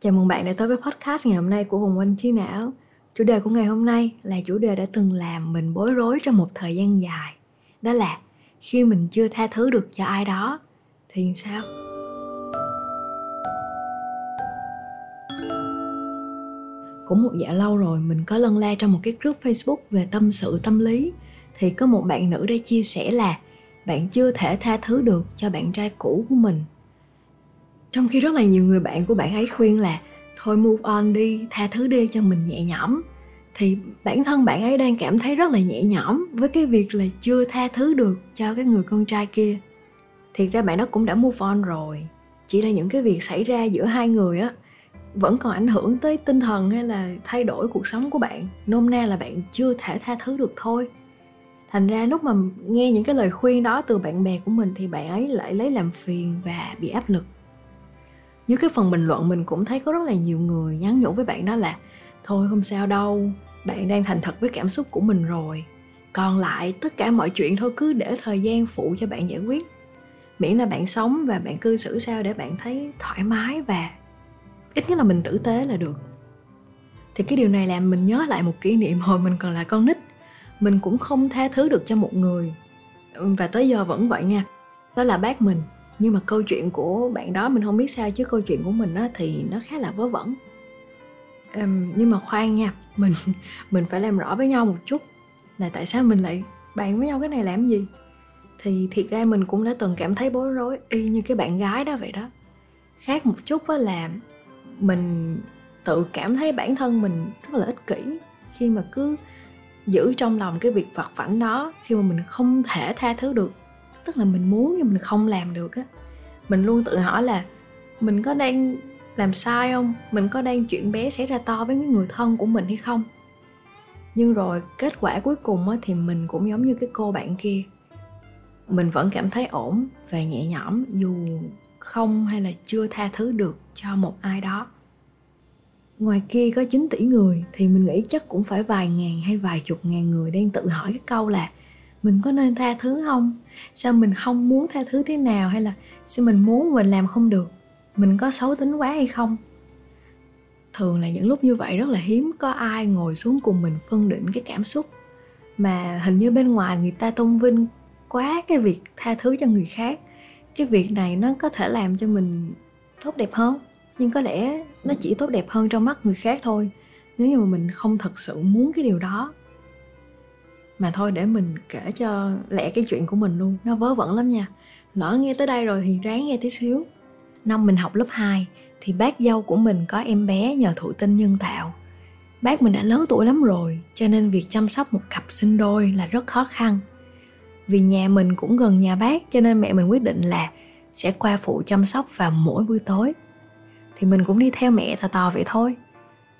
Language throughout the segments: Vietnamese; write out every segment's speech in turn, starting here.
Chào mừng bạn đã tới với podcast ngày hôm nay của Hùng Anh Trí Não. Chủ đề của ngày hôm nay là chủ đề đã từng làm mình bối rối trong một thời gian dài. Đó là, khi mình chưa tha thứ được cho ai đó, thì sao? Cũng một dạ lâu rồi, mình có lân la trong một cái group Facebook về tâm sự, tâm lý thì có một bạn nữ đã chia sẻ là, bạn chưa thể tha thứ được cho bạn trai cũ của mình trong khi rất là nhiều người bạn của bạn ấy khuyên là, thôi move on đi, tha thứ đi cho mình nhẹ nhõm. Thì bản thân bạn ấy đang cảm thấy rất là nhẹ nhõm với cái việc là chưa tha thứ được cho cái người con trai kia. Thiệt ra bạn đó cũng đã move on rồi. Chỉ là những cái việc xảy ra giữa hai người á, vẫn còn ảnh hưởng tới tinh thần hay là thay đổi cuộc sống của bạn. Nôm na là bạn chưa thể tha thứ được thôi. Thành ra lúc mà nghe những cái lời khuyên đó từ bạn bè của mình thì bạn ấy lại lấy làm phiền và bị áp lực dưới cái phần bình luận mình cũng thấy có rất là nhiều người nhắn nhủ với bạn đó là, thôi không sao đâu, bạn đang thành thật với cảm xúc của mình rồi. Còn lại tất cả mọi chuyện thôi cứ để thời gian phụ cho bạn giải quyết. Miễn là bạn sống và bạn cư xử sao để bạn thấy thoải mái và ít nhất là mình tử tế là được. Thì cái điều này làm mình nhớ lại một kỷ niệm hồi mình còn là con nít. Mình cũng không tha thứ được cho một người. Và tới giờ vẫn vậy nha. Đó là bác mình nhưng mà câu chuyện của bạn đó mình không biết sao chứ câu chuyện của mình á thì nó khá là vớ vẩn. Um, nhưng mà khoan nha mình mình phải làm rõ với nhau một chút là tại sao mình lại bạn với nhau cái này làm gì. Thì thiệt ra mình cũng đã từng cảm thấy bối rối y như cái bạn gái đó vậy đó. Khác một chút á là mình tự cảm thấy bản thân mình rất là ích kỷ khi mà cứ giữ trong lòng cái việc vặt vảnh đó khi mà mình không thể tha thứ được tức là mình muốn nhưng mình không làm được á. Mình luôn tự hỏi là mình có đang làm sai không? Mình có đang chuyện bé xảy ra to với những người thân của mình hay không? Nhưng rồi kết quả cuối cùng á, thì mình cũng giống như cái cô bạn kia. Mình vẫn cảm thấy ổn và nhẹ nhõm dù không hay là chưa tha thứ được cho một ai đó. Ngoài kia có 9 tỷ người thì mình nghĩ chắc cũng phải vài ngàn hay vài chục ngàn người đang tự hỏi cái câu là mình có nên tha thứ không? Sao mình không muốn tha thứ thế nào hay là sao mình muốn mình làm không được? Mình có xấu tính quá hay không? Thường là những lúc như vậy rất là hiếm, có ai ngồi xuống cùng mình phân định cái cảm xúc. Mà hình như bên ngoài người ta tôn vinh quá cái việc tha thứ cho người khác. Cái việc này nó có thể làm cho mình tốt đẹp hơn, nhưng có lẽ nó chỉ tốt đẹp hơn trong mắt người khác thôi. Nếu như mà mình không thật sự muốn cái điều đó mà thôi để mình kể cho lẹ cái chuyện của mình luôn. Nó vớ vẩn lắm nha. Lỡ nghe tới đây rồi thì ráng nghe tí xíu. Năm mình học lớp 2 thì bác dâu của mình có em bé nhờ thụ tinh nhân tạo. Bác mình đã lớn tuổi lắm rồi, cho nên việc chăm sóc một cặp sinh đôi là rất khó khăn. Vì nhà mình cũng gần nhà bác, cho nên mẹ mình quyết định là sẽ qua phụ chăm sóc vào mỗi buổi tối. Thì mình cũng đi theo mẹ tò tò vậy thôi.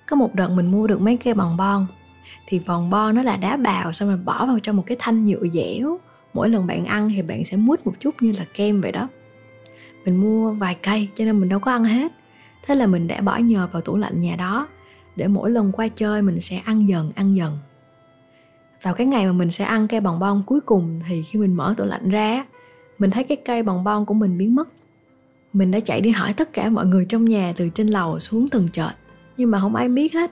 Có một đợt mình mua được mấy cây bằng bon thì vòng bo nó là đá bào, xong rồi bỏ vào trong một cái thanh nhựa dẻo. Mỗi lần bạn ăn thì bạn sẽ mút một chút như là kem vậy đó. Mình mua vài cây cho nên mình đâu có ăn hết. Thế là mình đã bỏ nhờ vào tủ lạnh nhà đó, để mỗi lần qua chơi mình sẽ ăn dần ăn dần. Vào cái ngày mà mình sẽ ăn cây bòn bon cuối cùng thì khi mình mở tủ lạnh ra, mình thấy cái cây bòn bon của mình biến mất. Mình đã chạy đi hỏi tất cả mọi người trong nhà từ trên lầu xuống tầng trệt, nhưng mà không ai biết hết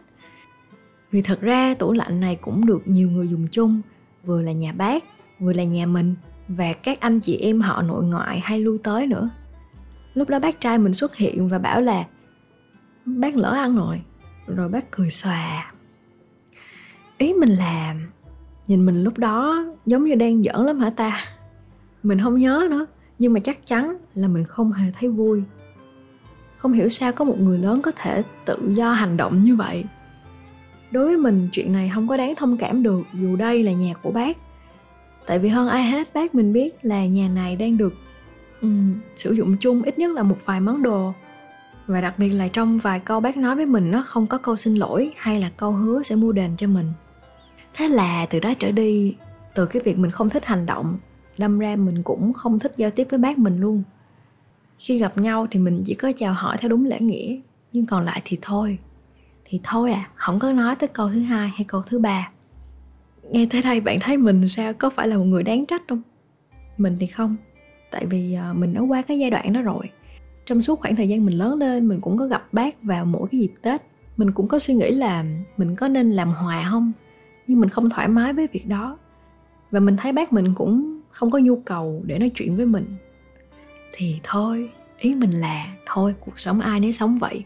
vì thật ra tủ lạnh này cũng được nhiều người dùng chung, vừa là nhà bác, vừa là nhà mình, và các anh chị em họ nội ngoại hay lui tới nữa. Lúc đó bác trai mình xuất hiện và bảo là, bác lỡ ăn rồi. Rồi bác cười xòa. Ý mình là, nhìn mình lúc đó giống như đang giỡn lắm hả ta? Mình không nhớ nữa, nhưng mà chắc chắn là mình không hề thấy vui. Không hiểu sao có một người lớn có thể tự do hành động như vậy đối với mình chuyện này không có đáng thông cảm được dù đây là nhà của bác. Tại vì hơn ai hết bác mình biết là nhà này đang được um, sử dụng chung ít nhất là một vài món đồ. Và đặc biệt là trong vài câu bác nói với mình nó không có câu xin lỗi hay là câu hứa sẽ mua đền cho mình. Thế là từ đó trở đi từ cái việc mình không thích hành động đâm ra mình cũng không thích giao tiếp với bác mình luôn. Khi gặp nhau thì mình chỉ có chào hỏi theo đúng lễ nghĩa nhưng còn lại thì thôi thì thôi à không có nói tới câu thứ hai hay câu thứ ba. Nghe tới đây bạn thấy mình sao? Có phải là một người đáng trách không? Mình thì không, tại vì à, mình đã qua cái giai đoạn đó rồi. Trong suốt khoảng thời gian mình lớn lên, mình cũng có gặp bác vào mỗi cái dịp tết. Mình cũng có suy nghĩ là mình có nên làm hòa không? Nhưng mình không thoải mái với việc đó. Và mình thấy bác mình cũng không có nhu cầu để nói chuyện với mình. Thì thôi, ý mình là, thôi, cuộc sống ai nấy sống vậy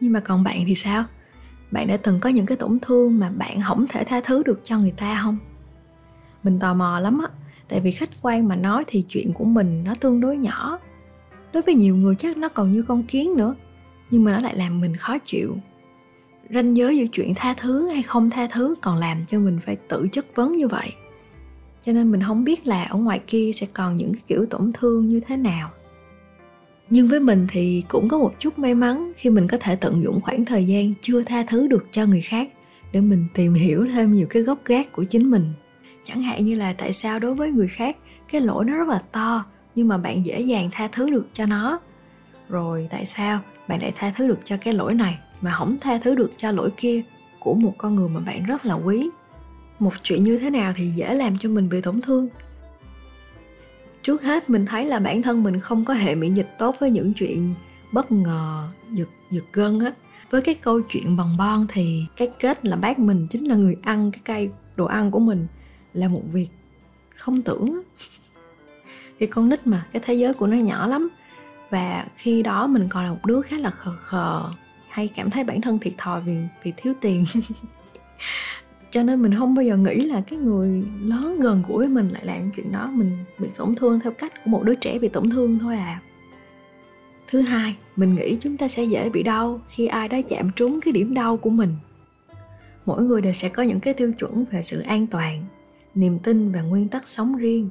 nhưng mà còn bạn thì sao? Bạn đã từng có những cái tổn thương mà bạn không thể tha thứ được cho người ta không? Mình tò mò lắm á, tại vì khách quan mà nói thì chuyện của mình nó tương đối nhỏ. Đối với nhiều người chắc nó còn như con kiến nữa, nhưng mà nó lại làm mình khó chịu. Ranh giới giữa chuyện tha thứ hay không tha thứ còn làm cho mình phải tự chất vấn như vậy. Cho nên mình không biết là ở ngoài kia sẽ còn những cái kiểu tổn thương như thế nào nhưng với mình thì cũng có một chút may mắn khi mình có thể tận dụng khoảng thời gian chưa tha thứ được cho người khác để mình tìm hiểu thêm nhiều cái gốc gác của chính mình. Chẳng hạn như là tại sao đối với người khác, cái lỗi nó rất là to, nhưng mà bạn dễ dàng tha thứ được cho nó. Rồi tại sao bạn lại tha thứ được cho cái lỗi này mà không tha thứ được cho lỗi kia của một con người mà bạn rất là quý? Một chuyện như thế nào thì dễ làm cho mình bị tổn thương? Trước hết mình thấy là bản thân mình không có hệ miễn dịch tốt với những chuyện bất ngờ, giật giật gân á. Với cái câu chuyện bằng bon thì cái kết là bác mình chính là người ăn cái cây, đồ ăn của mình là một việc không tưởng thì con nít mà, cái thế giới của nó nhỏ lắm. Và khi đó mình còn là một đứa khá là khờ khờ, hay cảm thấy bản thân thiệt thòi vì vì thiếu tiền. cho nên mình không bao giờ nghĩ là cái người lớn gần gũi với mình lại làm chuyện đó. Mình bị tổn thương theo cách của một đứa trẻ bị tổn thương thôi à. Thứ hai, mình nghĩ chúng ta sẽ dễ bị đau khi ai đó chạm trúng cái điểm đau của mình. Mỗi người đều sẽ có những cái tiêu chuẩn về sự an toàn, niềm tin và nguyên tắc sống riêng.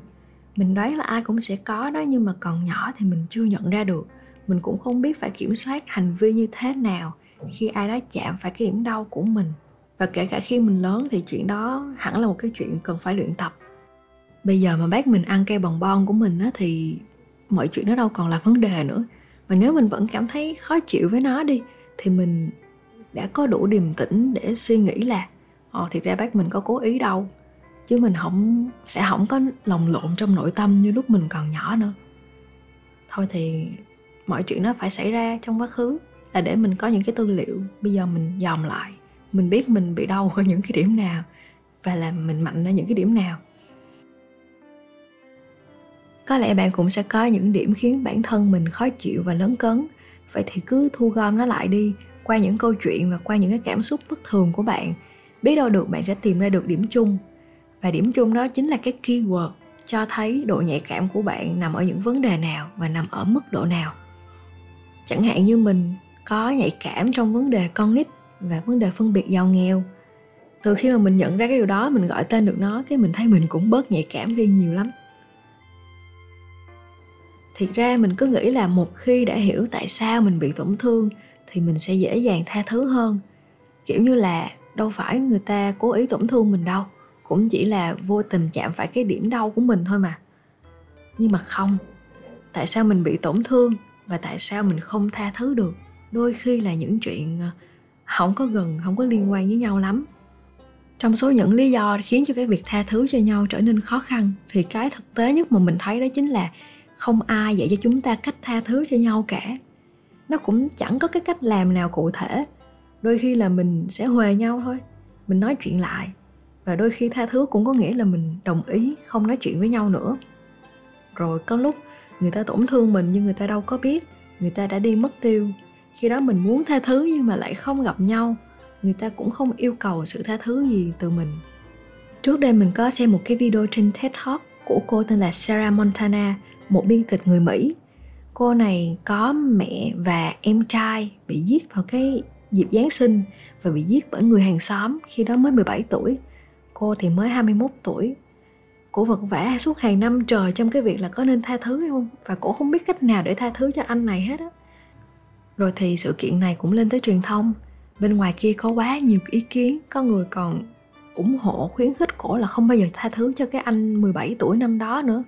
Mình đoán là ai cũng sẽ có đó, nhưng mà còn nhỏ thì mình chưa nhận ra được. Mình cũng không biết phải kiểm soát hành vi như thế nào khi ai đó chạm phải cái điểm đau của mình và kể cả khi mình lớn thì chuyện đó hẳn là một cái chuyện cần phải luyện tập. Bây giờ mà bác mình ăn cây bồng bon của mình á, thì mọi chuyện nó đâu còn là vấn đề nữa. Mà nếu mình vẫn cảm thấy khó chịu với nó đi, thì mình đã có đủ điềm tĩnh để suy nghĩ là ờ, ồ thì ra bác mình có cố ý đâu. Chứ mình không sẽ không có lòng lộn trong nội tâm như lúc mình còn nhỏ nữa. Thôi thì mọi chuyện nó phải xảy ra trong quá khứ là để mình có những cái tư liệu bây giờ mình dòm lại mình biết mình bị đau ở những cái điểm nào và là mình mạnh ở những cái điểm nào. Có lẽ bạn cũng sẽ có những điểm khiến bản thân mình khó chịu và lớn cấn. Vậy thì cứ thu gom nó lại đi qua những câu chuyện và qua những cái cảm xúc bất thường của bạn. Biết đâu được bạn sẽ tìm ra được điểm chung. Và điểm chung đó chính là cái keyword cho thấy độ nhạy cảm của bạn nằm ở những vấn đề nào và nằm ở mức độ nào. Chẳng hạn như mình có nhạy cảm trong vấn đề con nít và vấn đề phân biệt giàu nghèo. Từ khi mà mình nhận ra cái điều đó, mình gọi tên được nó, cái mình thấy mình cũng bớt nhạy cảm đi nhiều lắm. Thiệt ra mình cứ nghĩ là một khi đã hiểu tại sao mình bị tổn thương, thì mình sẽ dễ dàng tha thứ hơn. Kiểu như là, đâu phải người ta cố ý tổn thương mình đâu, cũng chỉ là vô tình chạm phải cái điểm đau của mình thôi mà. Nhưng mà không, tại sao mình bị tổn thương và tại sao mình không tha thứ được? Đôi khi là những chuyện ờ, không có gần, không có liên quan với nhau lắm. Trong số những lý do khiến cho cái việc tha thứ cho nhau trở nên khó khăn, thì cái thực tế nhất mà mình thấy đó chính là không ai dạy cho chúng ta cách tha thứ cho nhau cả. Nó cũng chẳng có cái cách làm nào cụ thể. Đôi khi là mình sẽ huề nhau thôi, mình nói chuyện lại. Và đôi khi tha thứ cũng có nghĩa là mình đồng ý không nói chuyện với nhau nữa. Rồi có lúc người ta tổn thương mình nhưng người ta đâu có biết, người ta đã đi mất tiêu khi đó mình muốn tha thứ nhưng mà lại không gặp nhau, người ta cũng không yêu cầu sự tha thứ gì từ mình. Trước đây mình có xem một cái video trên TED Talk của cô tên là Sarah Montana, một biên kịch người Mỹ. Cô này có mẹ và em trai bị giết vào cái dịp Giáng sinh và bị giết bởi người hàng xóm khi đó mới 17 tuổi. Cô thì mới 21 tuổi. Cổ vật vã suốt hàng năm trời trong cái việc là có nên tha thứ hay không? Và cổ không biết cách nào để tha thứ cho anh này hết á rồi thì sự kiện này cũng lên tới truyền thông. Bên ngoài kia có quá nhiều ý kiến, có người còn ủng hộ, khuyến khích cổ là không bao giờ tha thứ cho cái anh 17 tuổi năm đó nữa.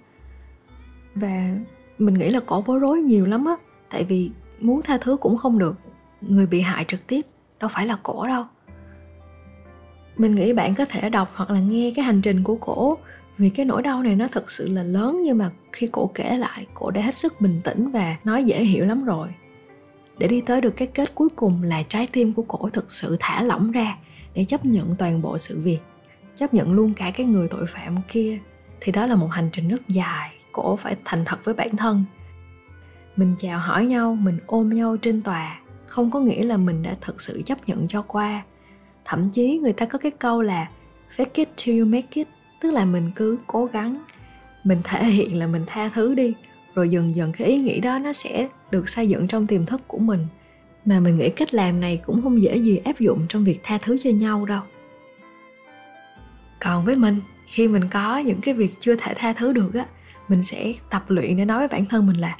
Và mình nghĩ là cổ bối rối nhiều lắm á, tại vì muốn tha thứ cũng không được. Người bị hại trực tiếp, đâu phải là cổ đâu. Mình nghĩ bạn có thể đọc hoặc là nghe cái hành trình của cổ, vì cái nỗi đau này nó thật sự là lớn, nhưng mà khi cổ kể lại, cổ đã hết sức bình tĩnh và nói dễ hiểu lắm rồi để đi tới được cái kết cuối cùng là trái tim của cổ thực sự thả lỏng ra để chấp nhận toàn bộ sự việc, chấp nhận luôn cả cái người tội phạm kia, thì đó là một hành trình rất dài, cổ phải thành thật với bản thân. Mình chào hỏi nhau, mình ôm nhau trên tòa, không có nghĩa là mình đã thực sự chấp nhận cho qua. Thậm chí người ta có cái câu là fake it till you make it tức là mình cứ cố gắng, mình thể hiện là mình tha thứ đi rồi dần dần cái ý nghĩ đó nó sẽ được xây dựng trong tiềm thức của mình. Mà mình nghĩ cách làm này cũng không dễ gì áp dụng trong việc tha thứ cho nhau đâu. Còn với mình khi mình có những cái việc chưa thể tha thứ được á mình sẽ tập luyện để nói với bản thân mình là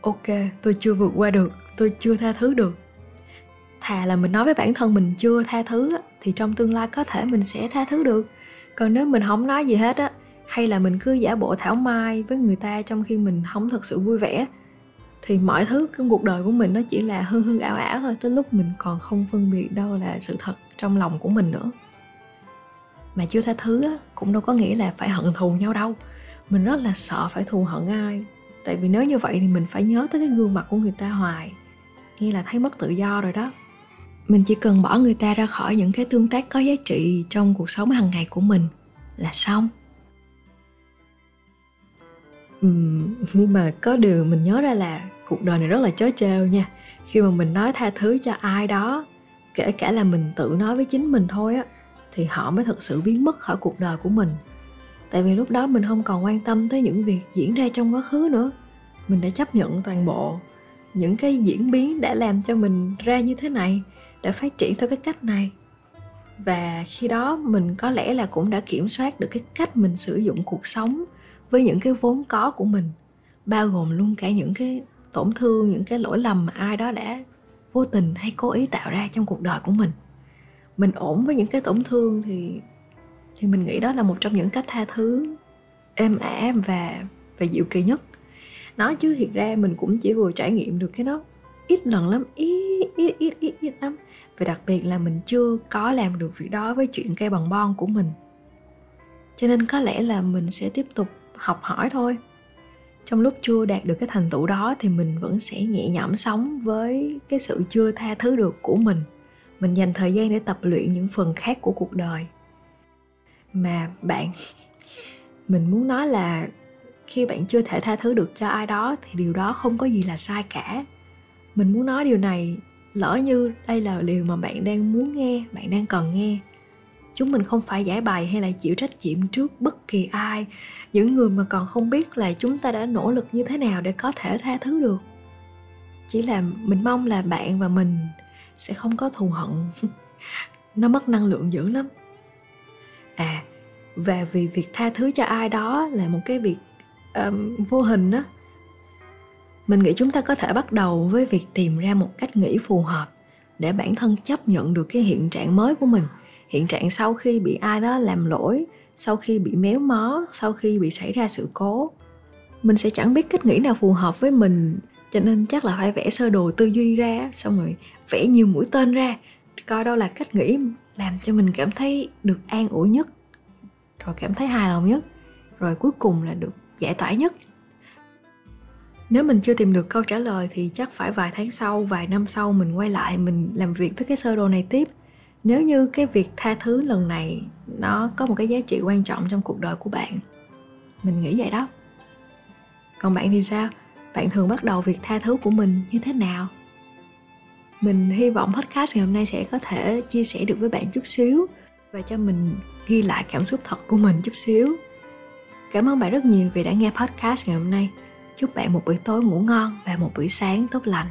ok tôi chưa vượt qua được tôi chưa tha thứ được. Thà là mình nói với bản thân mình chưa tha thứ á, thì trong tương lai có thể mình sẽ tha thứ được. Còn nếu mình không nói gì hết á hay là mình cứ giả bộ thảo mai với người ta trong khi mình không thật sự vui vẻ. Thì mọi thứ trong cuộc đời của mình nó chỉ là hư hư ảo ảo thôi tới lúc mình còn không phân biệt đâu là sự thật trong lòng của mình nữa. Mà chưa tha thứ á, cũng đâu có nghĩa là phải hận thù nhau đâu. Mình rất là sợ phải thù hận ai. Tại vì nếu như vậy thì mình phải nhớ tới cái gương mặt của người ta hoài. Nghe là thấy mất tự do rồi đó. Mình chỉ cần bỏ người ta ra khỏi những cái tương tác có giá trị trong cuộc sống hàng ngày của mình là xong uhm, nhưng mà có điều mình nhớ ra là cuộc đời này rất là chớ trêu nha. Khi mà mình nói tha thứ cho ai đó kể cả là mình tự nói với chính mình thôi á thì họ mới thật sự biến mất khỏi cuộc đời của mình. Tại vì lúc đó mình không còn quan tâm tới những việc diễn ra trong quá khứ nữa. Mình đã chấp nhận toàn bộ những cái diễn biến đã làm cho mình ra như thế này đã phát triển theo cái cách này. Và khi đó mình có lẽ là cũng đã kiểm soát được cái cách mình sử dụng cuộc sống với những cái vốn có của mình, bao gồm luôn cả những cái tổn thương, những cái lỗi lầm mà ai đó đã vô tình hay cố ý tạo ra trong cuộc đời của mình. Mình ổn với những cái tổn thương thì thì mình nghĩ đó là một trong những cách tha thứ êm ả và và dịu kỳ nhất. Nói chứ thiệt ra mình cũng chỉ vừa trải nghiệm được cái đó ít lần lắm, ít ít ít ít ít lắm. Và đặc biệt là mình chưa có làm được việc đó với chuyện cây bằng bon của mình. Cho nên có lẽ là mình sẽ tiếp tục học hỏi thôi. Trong lúc chưa đạt được cái thành tựu đó thì mình vẫn sẽ nhẹ nhõm sống với cái sự chưa tha thứ được của mình. Mình dành thời gian để tập luyện những phần khác của cuộc đời. Mà bạn, mình muốn nói là khi bạn chưa thể tha thứ được cho ai đó thì điều đó không có gì là sai cả. Mình muốn nói điều này lỡ như đây là điều mà bạn đang muốn nghe, bạn đang cần nghe chúng mình không phải giải bày hay là chịu trách nhiệm trước bất kỳ ai. Những người mà còn không biết là chúng ta đã nỗ lực như thế nào để có thể tha thứ được. Chỉ là mình mong là bạn và mình sẽ không có thù hận. Nó mất năng lượng dữ lắm. À và vì việc tha thứ cho ai đó là một cái việc um, vô hình đó mình nghĩ chúng ta có thể bắt đầu với việc tìm ra một cách nghĩ phù hợp để bản thân chấp nhận được cái hiện trạng mới của mình hiện trạng sau khi bị ai đó làm lỗi, sau khi bị méo mó, sau khi bị xảy ra sự cố. Mình sẽ chẳng biết cách nghĩ nào phù hợp với mình, cho nên chắc là phải vẽ sơ đồ tư duy ra, xong rồi vẽ nhiều mũi tên ra, coi đâu là cách nghĩ làm cho mình cảm thấy được an ủi nhất, rồi cảm thấy hài lòng nhất, rồi cuối cùng là được giải tỏa nhất. Nếu mình chưa tìm được câu trả lời thì chắc phải vài tháng sau, vài năm sau mình quay lại mình làm việc với cái sơ đồ này tiếp nếu như cái việc tha thứ lần này nó có một cái giá trị quan trọng trong cuộc đời của bạn, mình nghĩ vậy đó. Còn bạn thì sao? Bạn thường bắt đầu việc tha thứ của mình như thế nào? Mình hy vọng podcast ngày hôm nay sẽ có thể chia sẻ được với bạn chút xíu và cho mình ghi lại cảm xúc thật của mình chút xíu. Cảm ơn bạn rất nhiều vì đã nghe podcast ngày hôm nay. Chúc bạn một buổi tối ngủ ngon và một buổi sáng tốt lành.